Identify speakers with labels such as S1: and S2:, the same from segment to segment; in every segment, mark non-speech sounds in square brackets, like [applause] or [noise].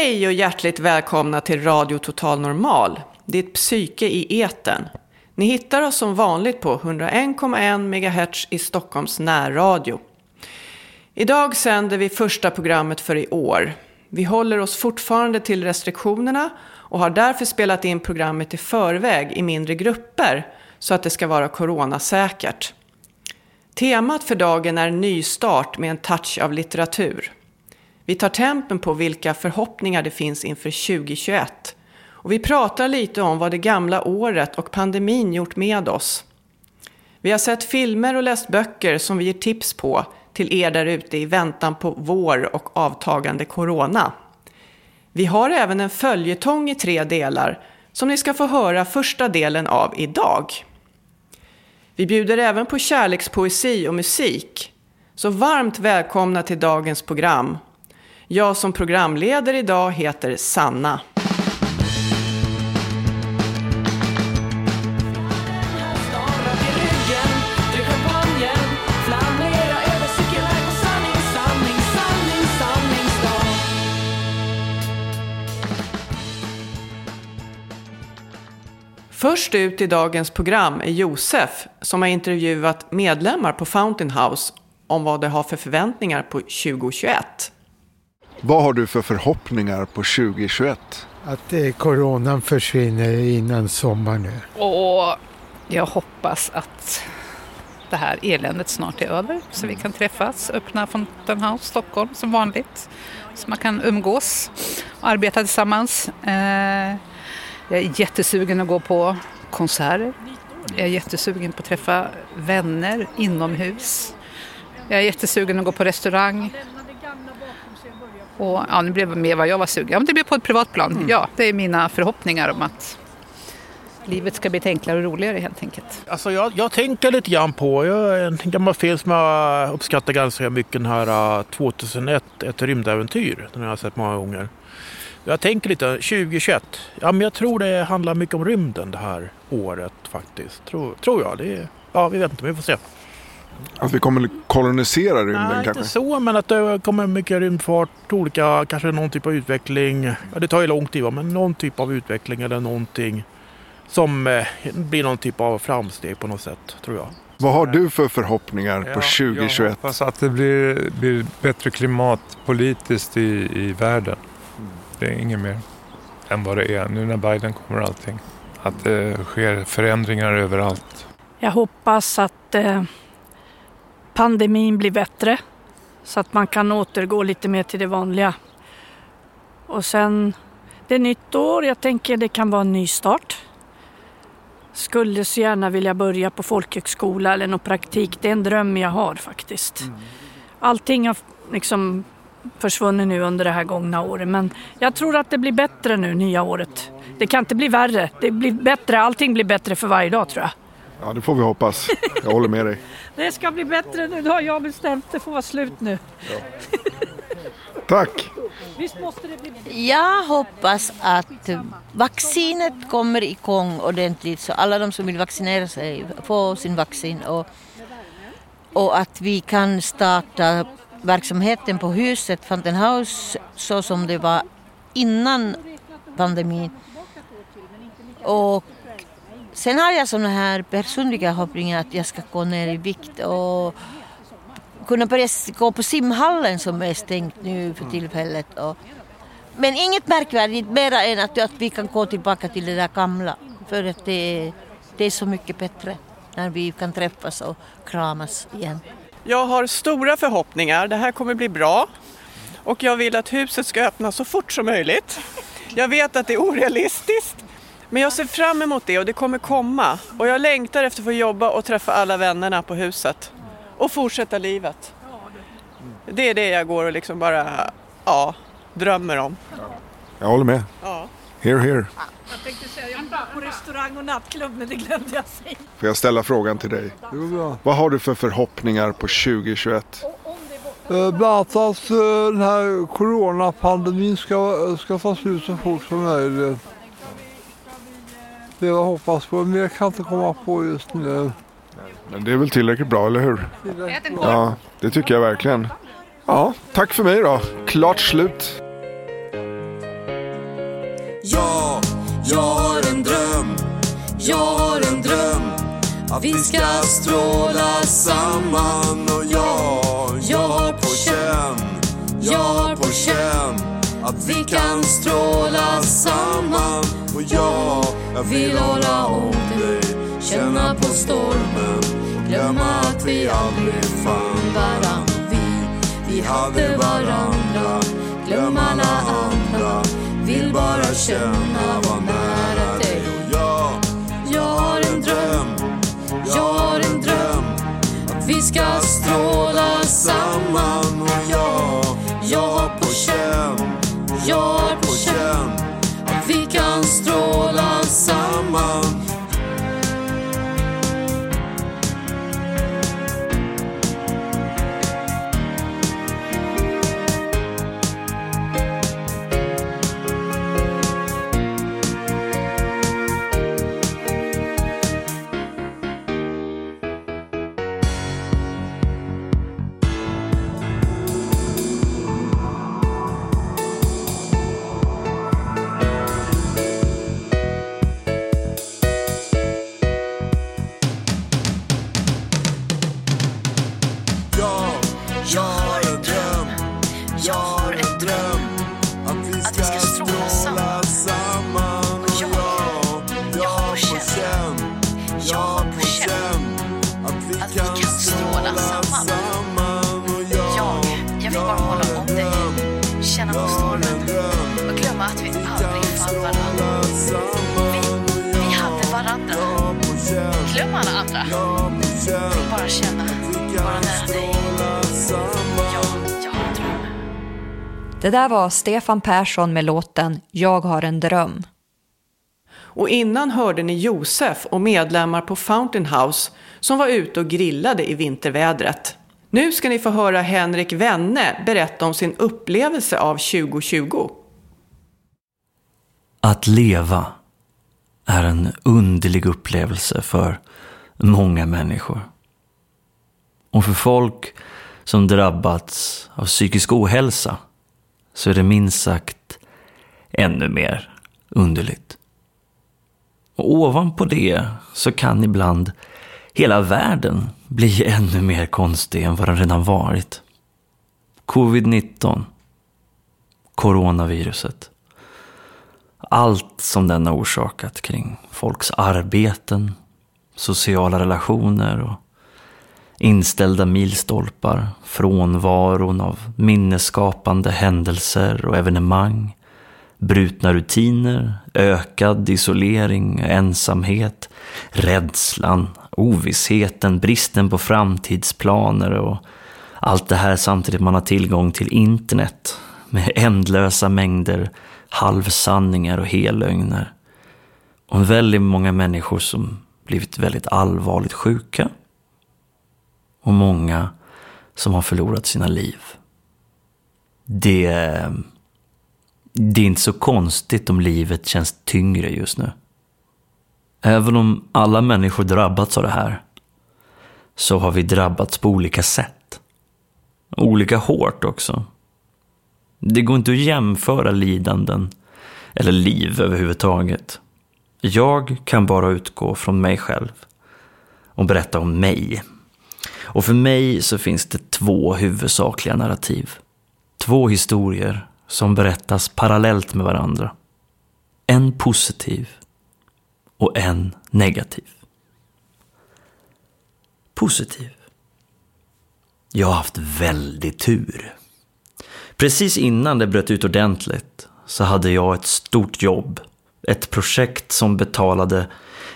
S1: Hej och hjärtligt välkomna till Radio Total Normal, ditt psyke i eten. Ni hittar oss som vanligt på 101,1 MHz i Stockholms närradio. Idag sänder vi första programmet för i år. Vi håller oss fortfarande till restriktionerna och har därför spelat in programmet i förväg i mindre grupper så att det ska vara coronasäkert. Temat för dagen är nystart med en touch av litteratur. Vi tar tempen på vilka förhoppningar det finns inför 2021. Och vi pratar lite om vad det gamla året och pandemin gjort med oss. Vi har sett filmer och läst böcker som vi ger tips på till er där ute i väntan på vår och avtagande corona. Vi har även en följetong i tre delar som ni ska få höra första delen av idag. Vi bjuder även på kärlekspoesi och musik. Så varmt välkomna till dagens program jag som programledare idag heter Sanna. Först ut i dagens program är Josef som har intervjuat medlemmar på Fountain House om vad de har för förväntningar på 2021.
S2: Vad har du för förhoppningar på 2021?
S3: Att eh, coronan försvinner innan sommaren nu.
S4: Och jag hoppas att det här eländet snart är över så vi kan träffas, öppna Fountain House Stockholm som vanligt. Så man kan umgås och arbeta tillsammans. Eh, jag är jättesugen att gå på konserter. Jag är jättesugen på att träffa vänner inomhus. Jag är jättesugen att gå på restaurang. Och, ja, nu blev det mer vad jag var sugen ja, men Det blev på ett privat plan. Mm. Ja, det är mina förhoppningar om att livet ska bli enklare och roligare helt enkelt.
S5: Alltså jag, jag tänker lite grann på, jag, en gammal film som jag uppskattar ganska mycket, den här 2001, uh, ett rymdäventyr. Den har jag sett många gånger. Jag tänker lite, 2021, ja men jag tror det handlar mycket om rymden det här året faktiskt. Tror, tror jag. Det, ja, vi vet inte, vi får se.
S2: Att vi kommer kolonisera rymden
S5: Nej,
S2: kanske?
S5: inte så, men att det kommer mycket rymdfart, olika, kanske någon typ av utveckling. Ja, det tar ju lång tid, men någon typ av utveckling eller någonting som eh, blir någon typ av framsteg på något sätt, tror jag.
S2: Vad har du för förhoppningar på 2021? Jag
S6: hoppas att det blir, blir bättre klimat politiskt i, i världen. Det är inget mer än vad det är. Nu när Biden kommer allting. Att det sker förändringar överallt.
S7: Jag hoppas att eh pandemin blir bättre så att man kan återgå lite mer till det vanliga. Och sen, det är nytt år, jag tänker det kan vara en ny start. Skulle så gärna vilja börja på folkhögskola eller någon praktik, det är en dröm jag har faktiskt. Mm. Allting har liksom försvunnit nu under det här gångna året men jag tror att det blir bättre nu nya året. Det kan inte bli värre, det blir bättre, allting blir bättre för varje dag tror jag.
S2: Ja, det får vi hoppas. Jag håller med dig. [laughs]
S7: det ska bli bättre nu, det har jag bestämt. Det får vara slut nu. Ja.
S2: Tack!
S8: Jag hoppas att vaccinet kommer igång ordentligt så alla de som vill vaccinera sig får sin vaccin och, och att vi kan starta verksamheten på huset Fountain House så som det var innan pandemin. Och Sen har jag sådana här personliga hoppningar att jag ska gå ner i vikt och kunna börja gå på simhallen som är stängt nu för tillfället. Och, men inget märkvärdigt mera än att, att vi kan gå tillbaka till det där gamla. För att det, det är så mycket bättre när vi kan träffas och kramas igen.
S1: Jag har stora förhoppningar. Det här kommer bli bra. Och jag vill att huset ska öppna så fort som möjligt. Jag vet att det är orealistiskt men jag ser fram emot det och det kommer komma. Och jag längtar efter att få jobba och träffa alla vännerna på huset. Och fortsätta livet. Det är det jag går och liksom bara, ja, drömmer om.
S2: Jag håller med.
S1: Ja.
S2: Here, here.
S7: Jag tänkte säga jag var på restaurang och nattklubb men det glömde jag säga.
S2: Får jag ställa frågan till dig? Vad har du för förhoppningar på 2021?
S9: Eh, Bland annat att eh, den här coronapandemin ska, ska ta slut så fort som möjligt. Det jag hoppas på. Mer kan jag inte komma på just nu.
S2: Men det är väl tillräckligt bra, eller hur? Ja, det tycker jag verkligen. Ja, tack för mig då. Klart slut.
S10: Ja, jag har en dröm. Jag har en dröm. Att vi ska stråla samman och ja, jag har på känn. Jag har på känn. Att vi kan stråla samman och ja, jag vill hålla om dig. Känna på stormen. Glömma att vi aldrig fann varann. Vi, vi hade varandra. Glöm alla andra. Vill bara känna, vara nära dig och jag. Jag har en dröm. Jag har en dröm. Att vi ska stråla samman och jag. Jag har på känn. Jag har på känn. Kan stråla samman.
S11: Det där var Stefan Persson med låten Jag har en dröm.
S1: Och innan hörde ni Josef och medlemmar på Fountain House som var ute och grillade i vintervädret. Nu ska ni få höra Henrik Wenne berätta om sin upplevelse av 2020.
S12: Att leva är en underlig upplevelse för många människor. Och för folk som drabbats av psykisk ohälsa så är det minst sagt ännu mer underligt. Och ovanpå det så kan ibland hela världen bli ännu mer konstig än vad den redan varit. Covid-19, coronaviruset, allt som den har orsakat kring folks arbeten, sociala relationer och inställda milstolpar, frånvaron av minnesskapande händelser och evenemang, brutna rutiner, ökad isolering, ensamhet, rädslan, ovissheten, bristen på framtidsplaner och allt det här samtidigt man har tillgång till internet med ändlösa mängder halvsanningar och hellögner. Och väldigt många människor som blivit väldigt allvarligt sjuka och många som har förlorat sina liv. Det, det är inte så konstigt om livet känns tyngre just nu. Även om alla människor drabbats av det här så har vi drabbats på olika sätt. Olika hårt också. Det går inte att jämföra lidanden eller liv överhuvudtaget. Jag kan bara utgå från mig själv och berätta om mig. Och för mig så finns det två huvudsakliga narrativ. Två historier som berättas parallellt med varandra. En positiv och en negativ. Positiv. Jag har haft väldigt tur. Precis innan det bröt ut ordentligt så hade jag ett stort jobb. Ett projekt som betalade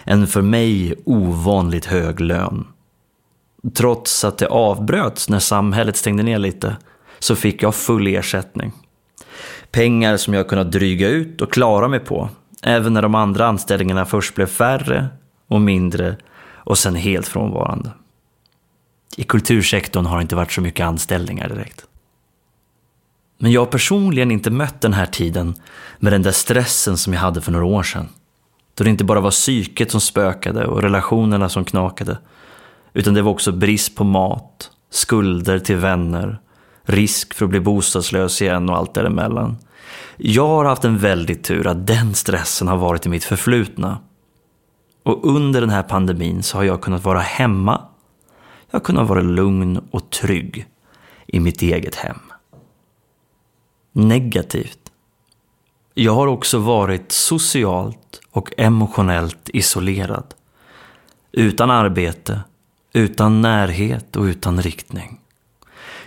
S12: en för mig ovanligt hög lön. Trots att det avbröts när samhället stängde ner lite så fick jag full ersättning. Pengar som jag kunnat dryga ut och klara mig på. Även när de andra anställningarna först blev färre och mindre och sen helt frånvarande. I kultursektorn har det inte varit så mycket anställningar direkt. Men jag har personligen inte mött den här tiden med den där stressen som jag hade för några år sedan. Då det inte bara var psyket som spökade och relationerna som knakade. Utan det var också brist på mat, skulder till vänner, risk för att bli bostadslös igen och allt däremellan. Jag har haft en väldig tur att den stressen har varit i mitt förflutna. Och under den här pandemin så har jag kunnat vara hemma. Jag har kunnat vara lugn och trygg i mitt eget hem. Negativt. Jag har också varit socialt och emotionellt isolerad. Utan arbete, utan närhet och utan riktning.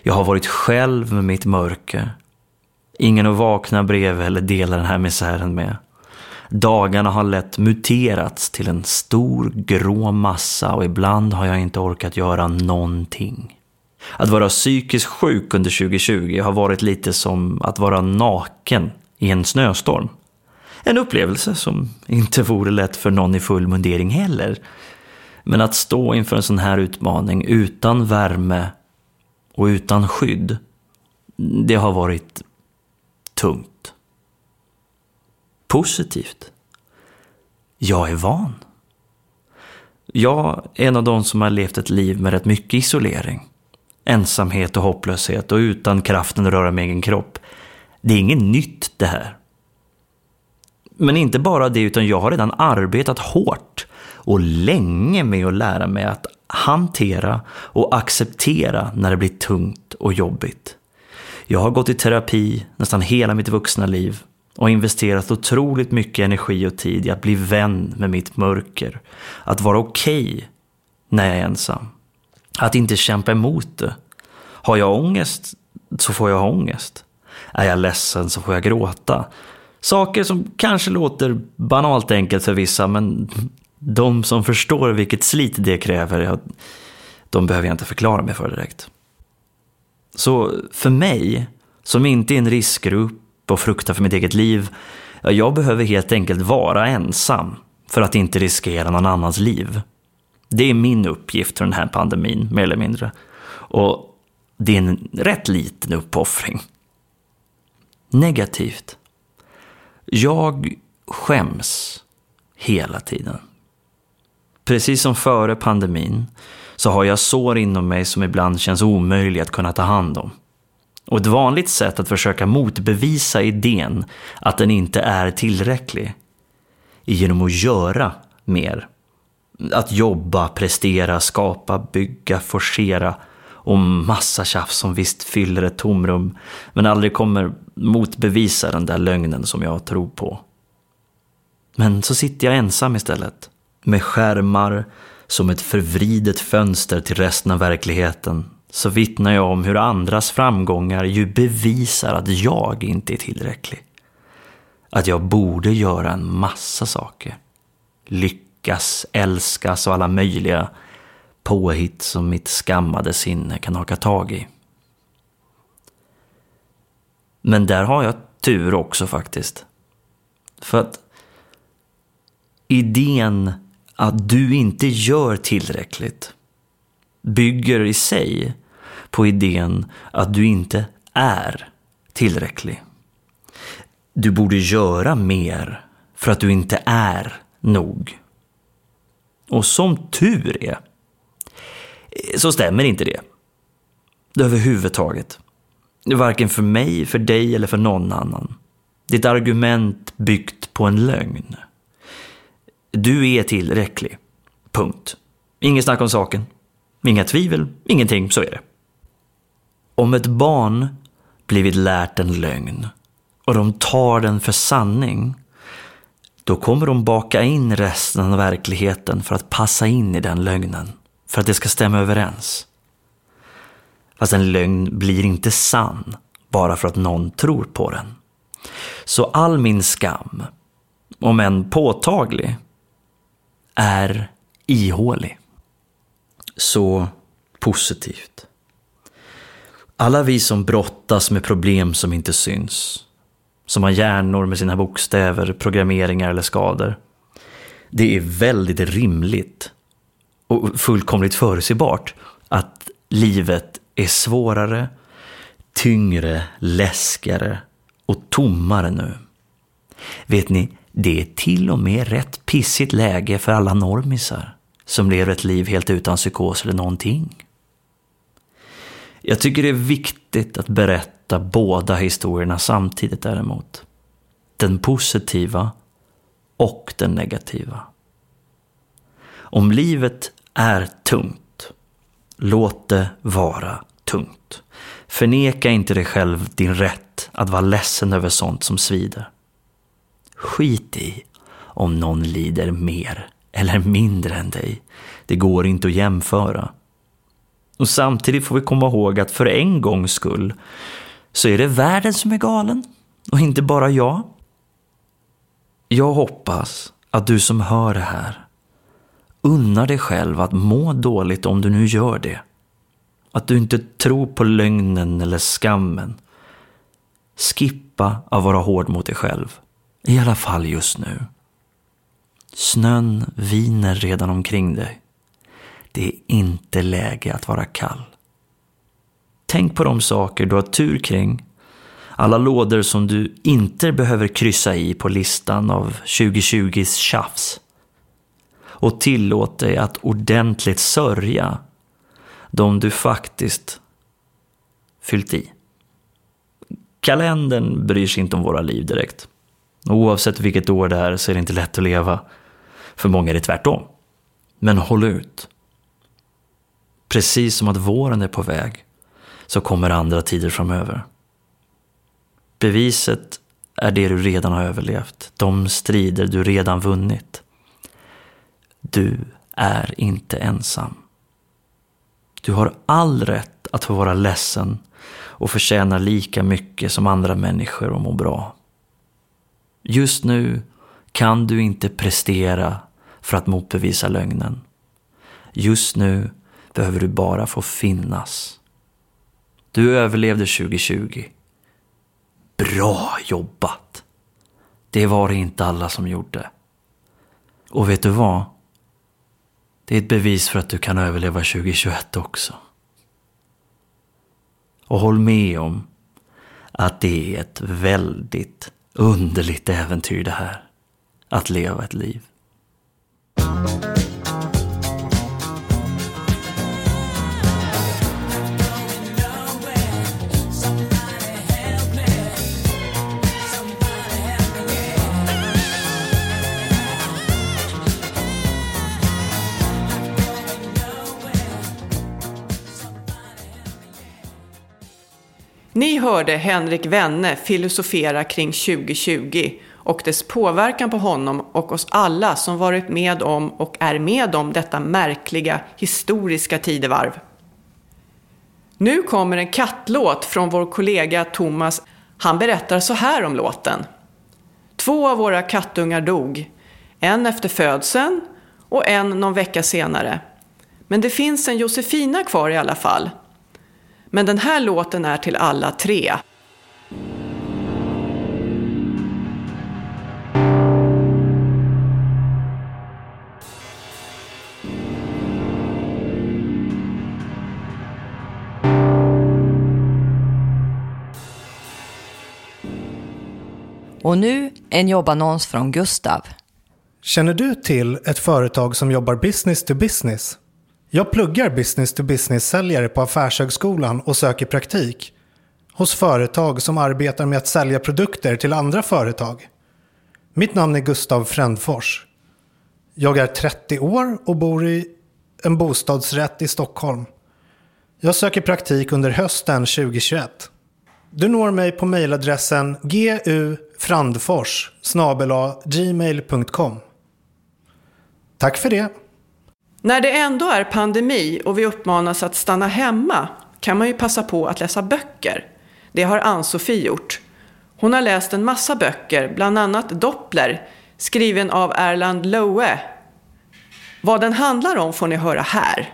S12: Jag har varit själv med mitt mörker. Ingen att vakna bredvid eller dela den här misären med. Dagarna har lätt muterats till en stor grå massa och ibland har jag inte orkat göra någonting. Att vara psykiskt sjuk under 2020 har varit lite som att vara naken i en snöstorm. En upplevelse som inte vore lätt för någon i full mundering heller. Men att stå inför en sån här utmaning utan värme och utan skydd, det har varit tungt. Positivt. Jag är van. Jag är en av de som har levt ett liv med rätt mycket isolering. Ensamhet och hopplöshet och utan kraften att röra min egen kropp. Det är inget nytt det här. Men inte bara det, utan jag har redan arbetat hårt och länge med att lära mig att hantera och acceptera när det blir tungt och jobbigt. Jag har gått i terapi nästan hela mitt vuxna liv och investerat otroligt mycket energi och tid i att bli vän med mitt mörker. Att vara okej okay när jag är ensam. Att inte kämpa emot det. Har jag ångest så får jag ha ångest. Är jag ledsen så får jag gråta. Saker som kanske låter banalt enkelt för vissa men de som förstår vilket slit det kräver, de behöver jag inte förklara mig för direkt. Så för mig, som inte är en riskgrupp och fruktar för mitt eget liv, jag behöver helt enkelt vara ensam för att inte riskera någon annans liv. Det är min uppgift för den här pandemin, mer eller mindre. Och det är en rätt liten uppoffring. Negativt. Jag skäms hela tiden. Precis som före pandemin så har jag sår inom mig som ibland känns omöjliga att kunna ta hand om. Och ett vanligt sätt att försöka motbevisa idén att den inte är tillräcklig är genom att göra mer. Att jobba, prestera, skapa, bygga, forcera och massa tjafs som visst fyller ett tomrum men aldrig kommer motbevisa den där lögnen som jag tror på. Men så sitter jag ensam istället med skärmar som ett förvridet fönster till resten av verkligheten så vittnar jag om hur andras framgångar ju bevisar att jag inte är tillräcklig. Att jag borde göra en massa saker. Lyckas, älskas och alla möjliga påhitt som mitt skammade sinne kan haka tag i. Men där har jag tur också faktiskt. För att idén att du inte gör tillräckligt bygger i sig på idén att du inte är tillräcklig. Du borde göra mer för att du inte är nog. Och som tur är så stämmer inte det. Överhuvudtaget. Varken för mig, för dig eller för någon annan. Det är ett argument byggt på en lögn. Du är tillräcklig. Punkt. Inget snack om saken. Inga tvivel, ingenting, så är det. Om ett barn blivit lärt en lögn och de tar den för sanning, då kommer de baka in resten av verkligheten för att passa in i den lögnen, för att det ska stämma överens. Fast en lögn blir inte sann bara för att någon tror på den. Så all min skam, om än påtaglig, är ihålig. Så positivt. Alla vi som brottas med problem som inte syns. som har hjärnor med sina bokstäver, programmeringar eller skador. Det är väldigt rimligt och fullkomligt förutsägbart att livet är svårare, tyngre, läskigare och tommare nu. Vet ni, det är till och med rätt pissigt läge för alla normisar som lever ett liv helt utan psykos eller någonting. Jag tycker det är viktigt att berätta båda historierna samtidigt däremot. Den positiva och den negativa. Om livet är tungt, låt det vara tungt. Förneka inte dig själv din rätt att vara ledsen över sånt som svider. Skit i om någon lider mer eller mindre än dig. Det går inte att jämföra. Och samtidigt får vi komma ihåg att för en gångs skull så är det världen som är galen och inte bara jag. Jag hoppas att du som hör det här unnar dig själv att må dåligt om du nu gör det. Att du inte tror på lögnen eller skammen. Skippa att vara hård mot dig själv. I alla fall just nu. Snön viner redan omkring dig. Det är inte läge att vara kall. Tänk på de saker du har tur kring. Alla lådor som du inte behöver kryssa i på listan av 2020s tjafs. Och tillåt dig att ordentligt sörja de du faktiskt fyllt i. Kalendern bryr sig inte om våra liv direkt. Oavsett vilket år det är så är det inte lätt att leva. För många är det tvärtom. Men håll ut. Precis som att våren är på väg så kommer andra tider framöver. Beviset är det du redan har överlevt, de strider du redan vunnit. Du är inte ensam. Du har all rätt att få vara ledsen och förtjäna lika mycket som andra människor och må bra. Just nu kan du inte prestera för att motbevisa lögnen. Just nu behöver du bara få finnas. Du överlevde 2020. Bra jobbat! Det var det inte alla som gjorde. Och vet du vad? Det är ett bevis för att du kan överleva 2021 också. Och håll med om att det är ett väldigt underligt äventyr det här. Att leva ett liv.
S1: Ni hörde Henrik Wenne filosofera kring 2020 och dess påverkan på honom och oss alla som varit med om och är med om detta märkliga historiska tidevarv. Nu kommer en kattlåt från vår kollega Thomas. Han berättar så här om låten. Två av våra kattungar dog. En efter födseln och en någon vecka senare. Men det finns en Josefina kvar i alla fall. Men den här låten är till alla tre.
S11: Och nu en jobbannons från Gustav.
S13: Känner du till ett företag som jobbar business to business? Jag pluggar business to business-säljare på Affärshögskolan och söker praktik hos företag som arbetar med att sälja produkter till andra företag. Mitt namn är Gustav Frändfors. Jag är 30 år och bor i en bostadsrätt i Stockholm. Jag söker praktik under hösten 2021. Du når mig på mejladressen gufrandfors gmail.com. Tack för det.
S1: När det ändå är pandemi och vi uppmanas att stanna hemma kan man ju passa på att läsa böcker. Det har Ann-Sofie gjort. Hon har läst en massa böcker, bland annat Doppler, skriven av Erland Loe. Vad den handlar om får ni höra här.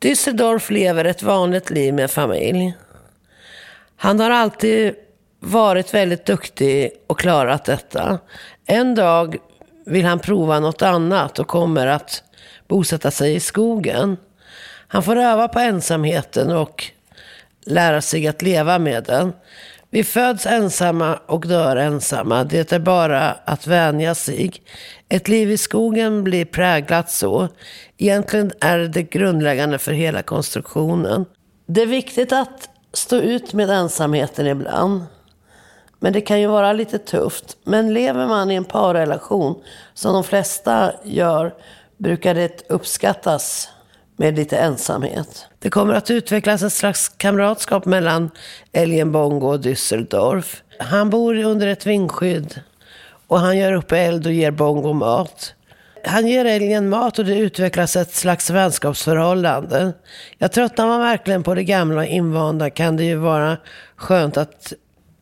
S14: Düsseldorf lever ett vanligt liv med familj. Han har alltid varit väldigt duktig och klarat detta. En dag vill han prova något annat och kommer att bosätta sig i skogen. Han får öva på ensamheten och lära sig att leva med den. Vi föds ensamma och dör ensamma. Det är bara att vänja sig. Ett liv i skogen blir präglat så. Egentligen är det grundläggande för hela konstruktionen. Det är viktigt att stå ut med ensamheten ibland. Men det kan ju vara lite tufft. Men lever man i en parrelation, som de flesta gör, brukar det uppskattas med lite ensamhet. Det kommer att utvecklas ett slags kamratskap mellan älgen Bongo och Düsseldorf. Han bor under ett vindskydd och han gör upp eld och ger Bongo mat. Han ger älgen mat och det utvecklas ett slags vänskapsförhållande. Jag tröttnar man verkligen på det gamla och invanda kan det ju vara skönt att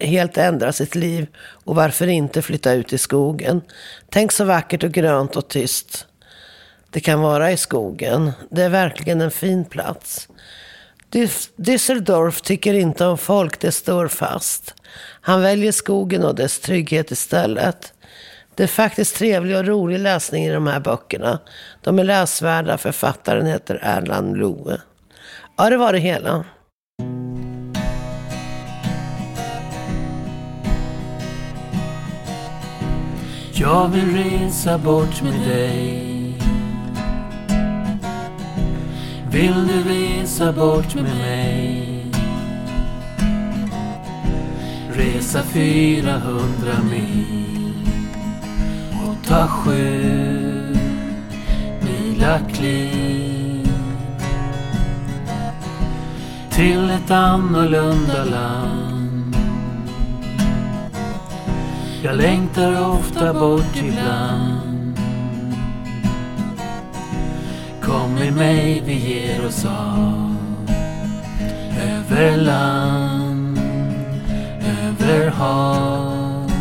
S14: helt ändra sitt liv och varför inte flytta ut i skogen. Tänk så vackert och grönt och tyst det kan vara i skogen. Det är verkligen en fin plats. Düsseldorf tycker inte om folk, det står fast. Han väljer skogen och dess trygghet istället. Det är faktiskt trevlig och rolig läsning i de här böckerna. De är läsvärda. Författaren heter Erland Loe. Ja, det var det hela.
S15: Jag vill resa bort med dig Vill du resa bort med mig? Resa 400 mil och ta sju mila kliv till ett annorlunda land. Jag längtar ofta bort ibland Kom med mig, vi ger oss av Över land, över hav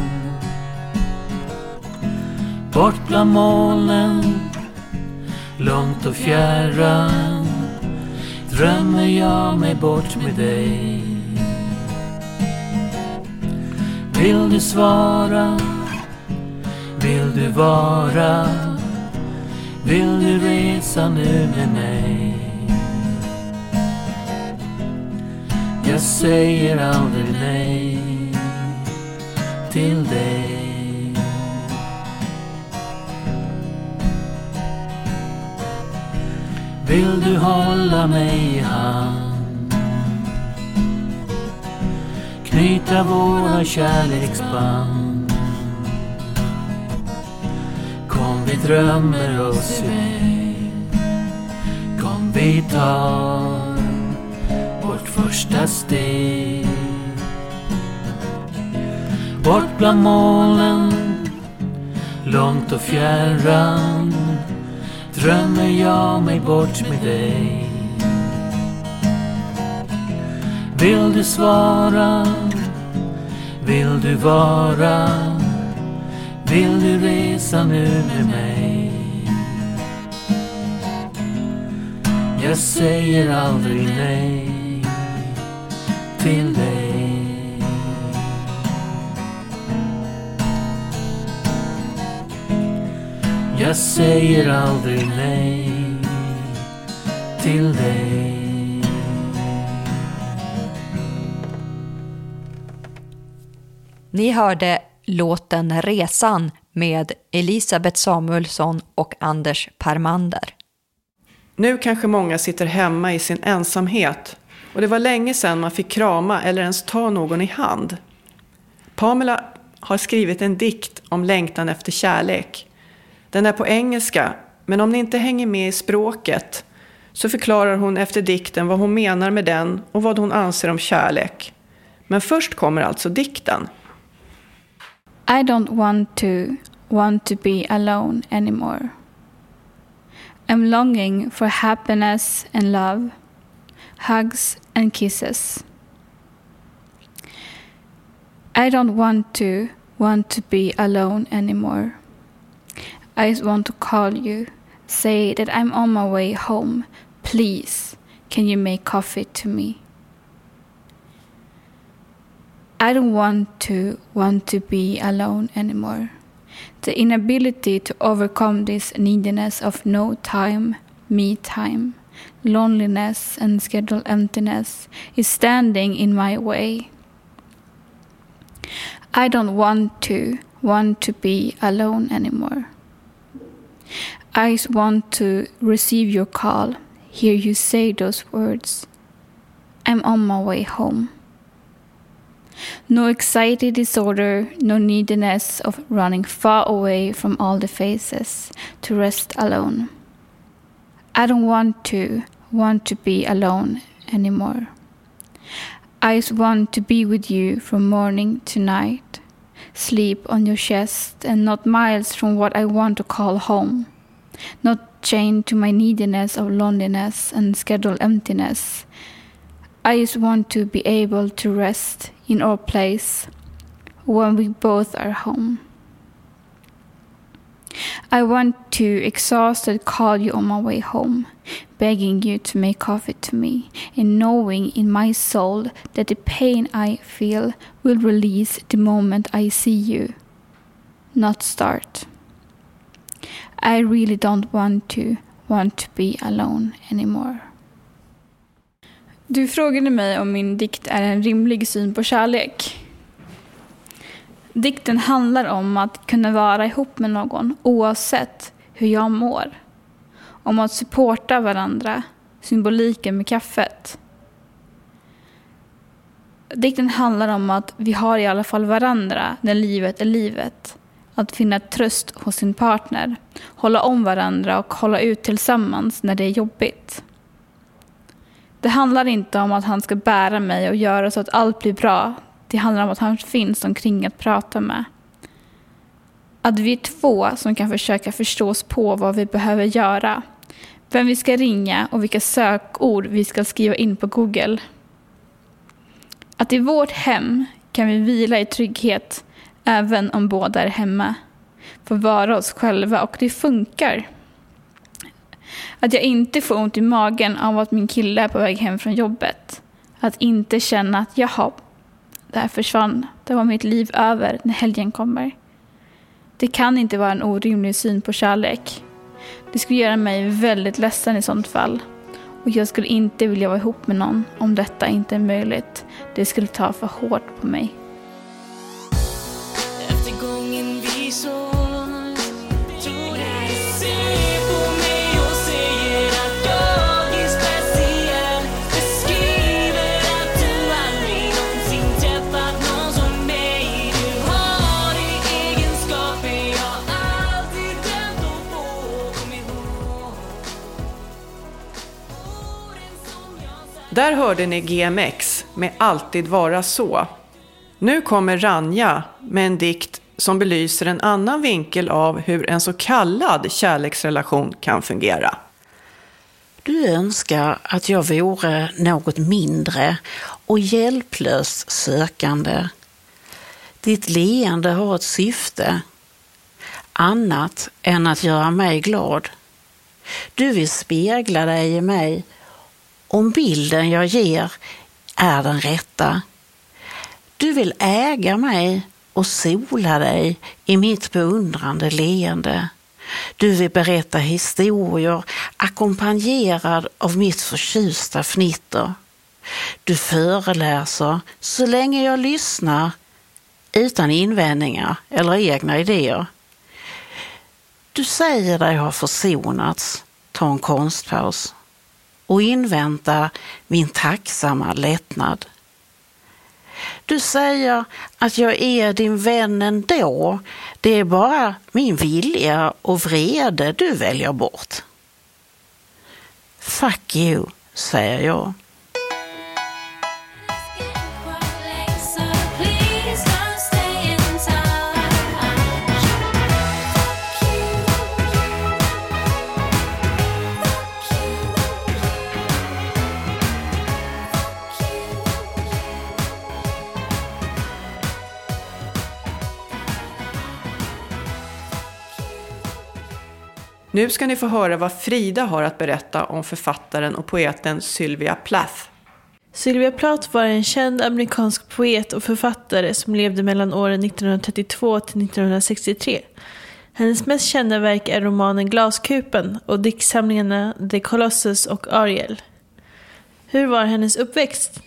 S15: Bort bland molnen, långt och fjärran Drömmer jag mig bort med dig Vill du svara? Vill du vara? Vill du resa nu med mig? Jag säger aldrig nej till dig. Vill du hålla mig i hand? Knyta våra kärleksband vi drömmer oss iväg. Kom vi tar vårt första steg. Bort bland molnen, långt och fjärran drömmer jag mig bort med dig. Vill du svara? Vill du vara? Vill du resa nu med mig? Jag säger aldrig nej till dig. Jag säger aldrig nej till dig.
S11: Ni hörde låten Resan med Elisabeth Samuelsson och Anders Parmander.
S1: Nu kanske många sitter hemma i sin ensamhet och det var länge sedan man fick krama eller ens ta någon i hand. Pamela har skrivit en dikt om längtan efter kärlek. Den är på engelska, men om ni inte hänger med i språket så förklarar hon efter dikten vad hon menar med den och vad hon anser om kärlek. Men först kommer alltså dikten.
S16: I don't want to want to be alone anymore. I'm longing for happiness and love, hugs and kisses. I don't want to want to be alone anymore. I just want to call you, say that I'm on my way home. Please, can you make coffee to me? I don't want to want to be alone anymore. The inability to overcome this neediness of no time, me time, loneliness and schedule emptiness is standing in my way. I don't want to want to be alone anymore. I want to receive your call, hear you say those words. I'm on my way home. No anxiety disorder, no neediness of running far away from all the faces to rest alone. I don't want to want to be alone anymore. I just want to be with you from morning to night, sleep on your chest and not miles from what I want to call home, not chained to my neediness of loneliness and schedule emptiness. I just want to be able to rest in our place when we both are home. I want to exhausted call you on my way home, begging you to make coffee to me, and knowing in my soul that the pain I feel will release the moment I see you, not start. I really don't want to want to be alone anymore. Du frågade mig om min dikt är en rimlig syn på kärlek. Dikten handlar om att kunna vara ihop med någon oavsett hur jag mår. Om att supporta varandra, symboliken med kaffet. Dikten handlar om att vi har i alla fall varandra när livet är livet. Att finna tröst hos sin partner, hålla om varandra och hålla ut tillsammans när det är jobbigt. Det handlar inte om att han ska bära mig och göra så att allt blir bra. Det handlar om att han finns omkring att prata med. Att vi är två som kan försöka förstå oss på vad vi behöver göra. Vem vi ska ringa och vilka sökord vi ska skriva in på Google. Att i vårt hem kan vi vila i trygghet även om båda är hemma. Få vara oss själva och det funkar. Att jag inte får ont i magen av att min kille är på väg hem från jobbet. Att inte känna att jaha, det här försvann. Det var mitt liv över när helgen kommer. Det kan inte vara en orimlig syn på kärlek. Det skulle göra mig väldigt ledsen i sånt fall. Och jag skulle inte vilja vara ihop med någon om detta inte är möjligt. Det skulle ta för hårt på mig.
S1: Där hörde ni GMX med Alltid vara så. Nu kommer Ranja med en dikt som belyser en annan vinkel av hur en så kallad kärleksrelation kan fungera.
S17: Du önskar att jag vore något mindre och hjälplöst sökande. Ditt leende har ett syfte, annat än att göra mig glad. Du vill spegla dig i mig om bilden jag ger är den rätta. Du vill äga mig och sola dig i mitt beundrande leende. Du vill berätta historier ackompanjerad av mitt förtjusta fnitter. Du föreläser så länge jag lyssnar utan invändningar eller egna idéer. Du säger dig ha försonats, ta en konstpaus och invänta min tacksamma lättnad. Du säger att jag är din vän ändå. Det är bara min vilja och vrede du väljer bort. Fuck you, säger jag.
S1: Nu ska ni få höra vad Frida har att berätta om författaren och poeten Sylvia Plath.
S18: Sylvia Plath var en känd amerikansk poet och författare som levde mellan åren 1932 till 1963. Hennes mest kända verk är romanen Glaskupen och diktsamlingarna The Colossus och Ariel. Hur var hennes uppväxt?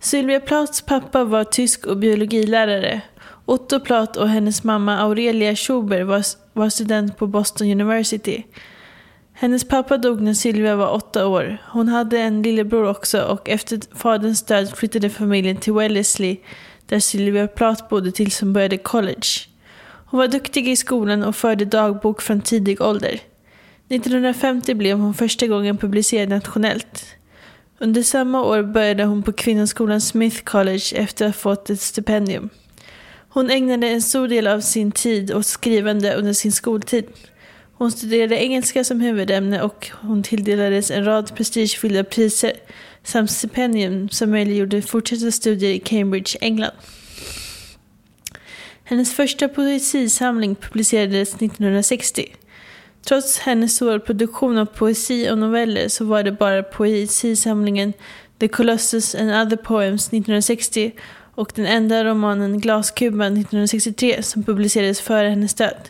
S18: Sylvia Plaths pappa var tysk och biologilärare. Otto Plath och hennes mamma Aurelia Schuber var, var student på Boston University. Hennes pappa dog när Sylvia var åtta år. Hon hade en lillebror också och efter faderns död flyttade familjen till Wellesley där Sylvia Plath bodde tills hon började college. Hon var duktig i skolan och förde dagbok från tidig ålder. 1950 blev hon första gången publicerad nationellt. Under samma år började hon på kvinnoskolan Smith College efter att ha fått ett stipendium. Hon ägnade en stor del av sin tid åt skrivande under sin skoltid. Hon studerade engelska som huvudämne och hon tilldelades en rad prestigefyllda priser samt stipendium som möjliggjorde fortsatta studier i Cambridge, England. Hennes första poesisamling publicerades 1960. Trots hennes stora produktion av poesi och noveller så var det bara poesisamlingen The Colossus and Other Poems 1960 och den enda romanen Glaskuban 1963 som publicerades före hennes död.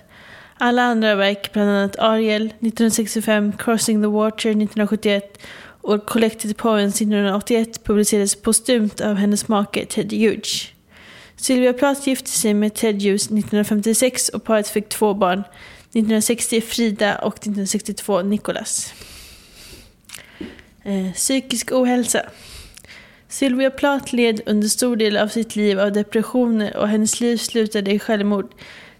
S18: Alla andra verk, bland annat Ariel 1965, Crossing the Water 1971 och Collected Poems 1981 publicerades postumt av hennes make Ted Hughes. Sylvia Plath gifte sig med Ted Hughes 1956 och paret fick två barn, 1960 Frida och 1962 Nicholas. Eh, psykisk ohälsa. Sylvia Plath led under stor del av sitt liv av depressioner och hennes liv slutade i självmord.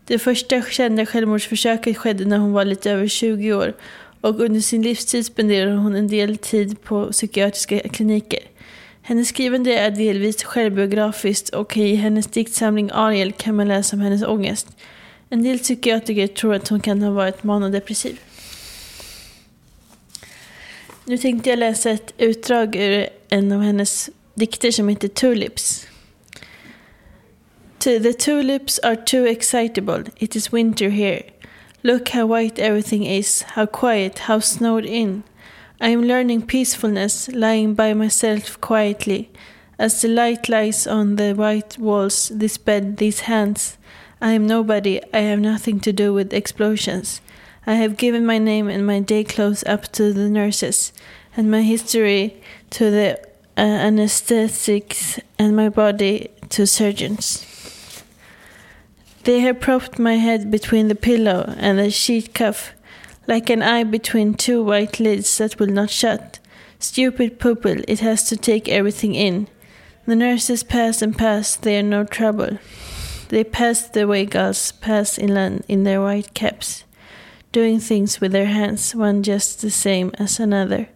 S18: Det första kända självmordsförsöket skedde när hon var lite över 20 år och under sin livstid spenderade hon en del tid på psykiatriska kliniker. Hennes skrivande är delvis självbiografiskt och i hennes diktsamling Ariel kan man läsa om hennes ångest. En del psykiatriker tror att hon kan ha varit manodepressiv. Nu tänkte jag läsa ett utdrag ur en av hennes dikter som heter Tulips. The tulips are too excitable. It is winter here. Look how white everything is, how quiet, how snowed in. I am learning peacefulness, lying by myself quietly. As the light lies on the white walls, this bed, these hands. I am nobody, I have nothing to do with explosions. I have given my name and my day clothes up to the nurses, and my history to the anesthetics, and my body to surgeons. They have propped my head between the pillow and the sheet cuff, like an eye between two white lids that will not shut. Stupid pupil, it has to take everything in. The nurses pass and pass, they are no trouble. They pass the way girls pass inland in their white caps, doing things with their hands, one just the same as another,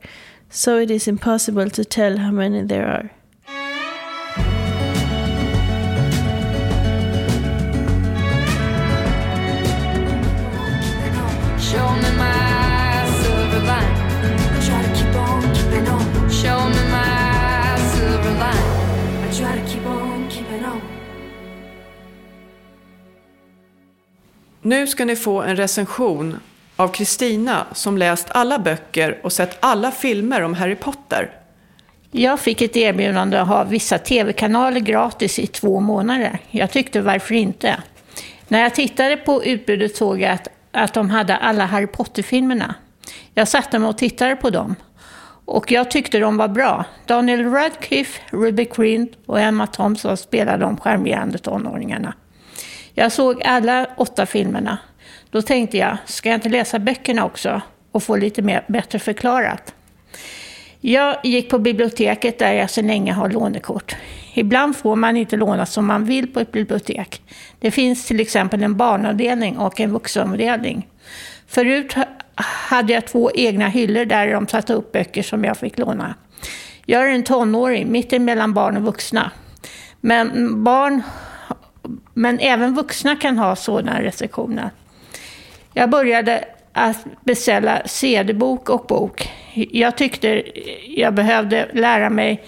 S18: so it is impossible to tell how many there are.
S1: Nu ska ni få en recension av Kristina som läst alla böcker och sett alla filmer om Harry Potter.
S19: Jag fick ett erbjudande att ha vissa tv-kanaler gratis i två månader. Jag tyckte varför inte? När jag tittade på utbudet såg jag att, att de hade alla Harry Potter-filmerna. Jag satte mig och tittade på dem. Och jag tyckte de var bra. Daniel Radcliffe, Ruby Grint och Emma Thompson spelade de charmerande tonåringarna. Jag såg alla åtta filmerna. Då tänkte jag, ska jag inte läsa böckerna också och få lite mer, bättre förklarat? Jag gick på biblioteket där jag sedan länge har lånekort. Ibland får man inte låna som man vill på ett bibliotek. Det finns till exempel en barnavdelning och en vuxenavdelning. Förut hade jag två egna hyllor där de satte upp böcker som jag fick låna. Jag är en tonåring, mitt emellan barn och vuxna. Men, barn, men även vuxna kan ha sådana restriktioner. Jag började att beställa CD-bok och bok. Jag tyckte jag behövde lära mig,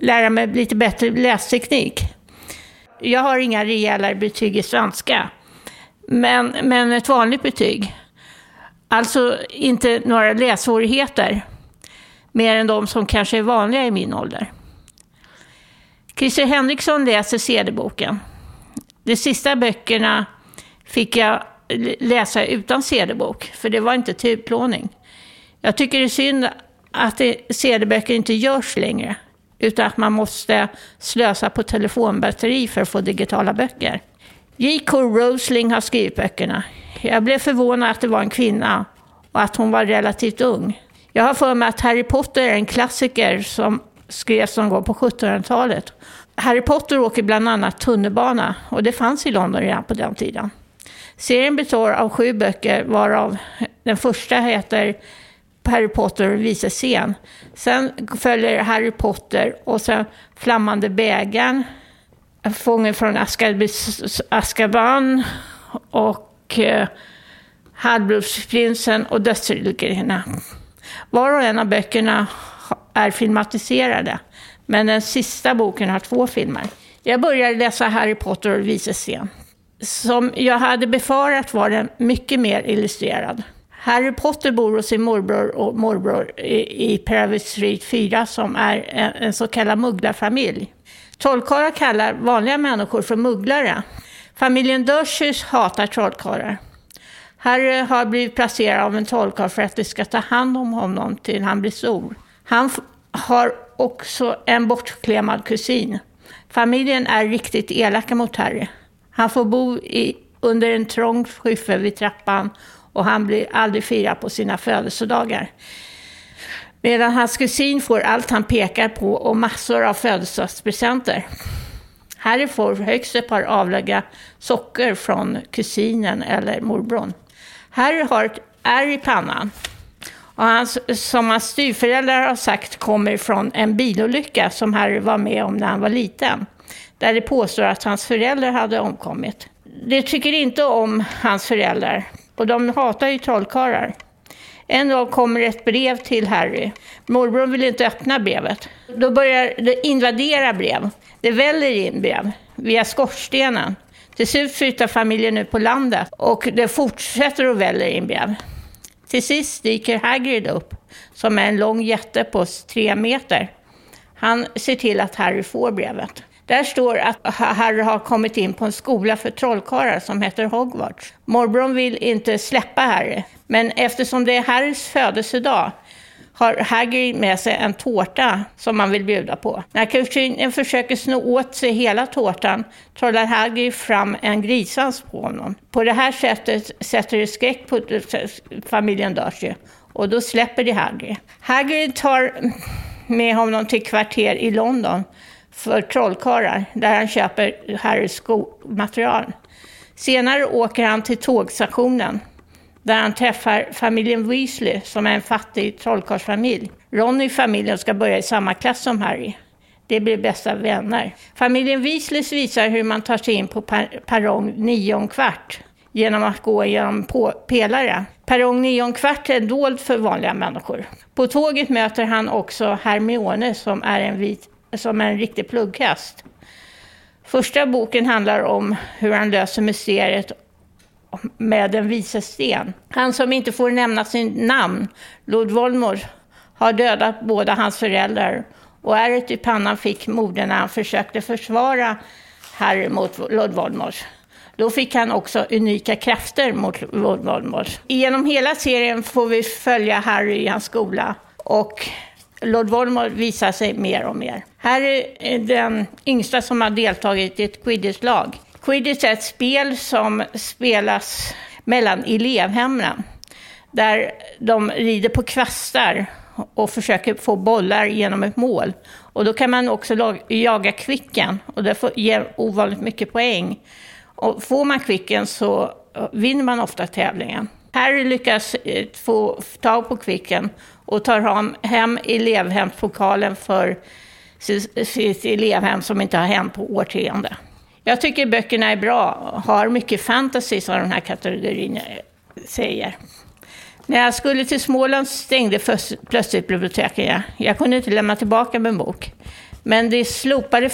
S19: lära mig lite bättre lästeknik. Jag har inga rejäla betyg i svenska, men, men ett vanligt betyg. Alltså inte några lässvårigheter. mer än de som kanske är vanliga i min ålder. Christer Henriksson läser CD-boken. De sista böckerna fick jag läsa utan CD-bok, för det var inte till utlåning. Jag tycker det är synd att CD-böcker inte görs längre, utan att man måste slösa på telefonbatteri för att få digitala böcker. J.K. Rosling har skrivit böckerna. Jag blev förvånad att det var en kvinna och att hon var relativt ung. Jag har för mig att Harry Potter är en klassiker som skrevs någon gång på 1700-talet. Harry Potter åker bland annat tunnelbana och det fanns i London redan på den tiden. Serien består av sju böcker varav den första heter Harry Potter och vice scen. Sen följer Harry Potter och sen Flammande bägaren, Fången från Azkaban och eh, Halvblodsprinsen och Dödsreglerna. Var och en av böckerna är filmatiserade, men den sista boken har två filmer. Jag började läsa Harry Potter och vice scen. Som jag hade befarat var den mycket mer illustrerad. Harry Potter bor hos sin morbror och morbror i, i Private Street 4 som är en, en så kallad mugglarfamilj. Trollkarlar kallar vanliga människor för mugglare. Familjen Dursys hatar trollkarlar. Harry har blivit placerad av en trollkarl för att de ska ta hand om honom till han blir stor. Han har också en bortklemad kusin. Familjen är riktigt elaka mot Harry. Han får bo i, under en trång skyffel vid trappan och han blir aldrig firad på sina födelsedagar. Medan hans kusin får allt han pekar på och massor av födelsedagspresenter. Harry får högst ett par avlägga socker från kusinen eller morbrorn. Harry har ett ärr i pannan. Och hans, som hans styvföräldrar har sagt kommer från en bilolycka som Harry var med om när han var liten. Där det påstår att hans föräldrar hade omkommit. De tycker inte om hans föräldrar och de hatar ju trollkarlar. En dag kommer ett brev till Harry. Morbror vill inte öppna brevet. Då börjar det invadera brev. Det väller in brev via skorstenen. Till slut flyttar familjen nu på landet och det fortsätter att välla in brev. Till sist dyker Hagrid upp, som är en lång jätte på tre meter. Han ser till att Harry får brevet. Där står att Harry har kommit in på en skola för trollkarlar som heter Hogwarts. Morbrorn vill inte släppa Harry, men eftersom det är Harrys födelsedag har Hagrid med sig en tårta som man vill bjuda på. När kusinen försöker sno åt sig hela tårtan trollar Hagrid fram en grisans på honom. På det här sättet sätter det skräck på familjen Dursley och då släpper de Hagrid. Hagrid tar med honom till kvarter i London för trollkarlar där han köper Harrys skomaterial. Senare åker han till tågstationen där han träffar familjen Weasley som är en fattig trollkarlsfamilj. Ron i familjen ska börja i samma klass som Harry. Det blir bästa vänner. Familjen Weasleys visar hur man tar sig in på perrong 9 kvart genom att gå genom pelare. Perrong 9 kvart är dold för vanliga människor. På tåget möter han också Hermione som är en, vit, som en riktig plugghäst. Första boken handlar om hur han löser mysteriet med en vise sten. Han som inte får nämna sin namn, Lord Voldemort, har dödat båda hans föräldrar och ärret i pannan fick modern när han försökte försvara Harry mot Lord Voldemort. Då fick han också unika krafter mot Lord Voldemort. Genom hela serien får vi följa Harry i hans skola och Lord Voldemort visar sig mer och mer. Här är eh, den yngsta som har deltagit i ett quidditch-lag. Quidditch är ett spel som spelas mellan elevhemmen. Där de rider på kvastar och försöker få bollar genom ett mål. Och då kan man också jaga kvicken och det ger ovanligt mycket poäng. Och får man kvicken så eh, vinner man ofta tävlingen. Harry lyckas eh, få tag på kvicken och tar hem elevhemspokalen för sitt elevhem som inte har hänt på årtionde. Jag tycker böckerna är bra, har mycket fantasy som den här kategorin eh, säger. När jag skulle till Småland stängde plötsligt biblioteket. Jag kunde inte lämna tillbaka min bok. Men det slopade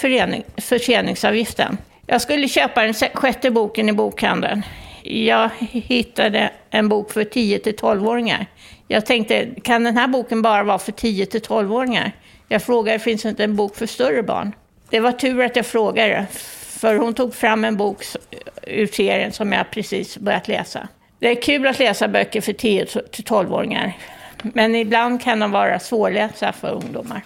S19: förseningsavgiften. Jag skulle köpa den sjätte boken i bokhandeln. Jag hittade en bok för 10-12-åringar. Jag tänkte, kan den här boken bara vara för 10-12-åringar? Jag frågade, finns det inte en bok för större barn? Det var tur att jag frågade, för hon tog fram en bok ur serien som jag precis börjat läsa. Det är kul att läsa böcker för 10-12-åringar, men ibland kan de vara svårlästa för ungdomar.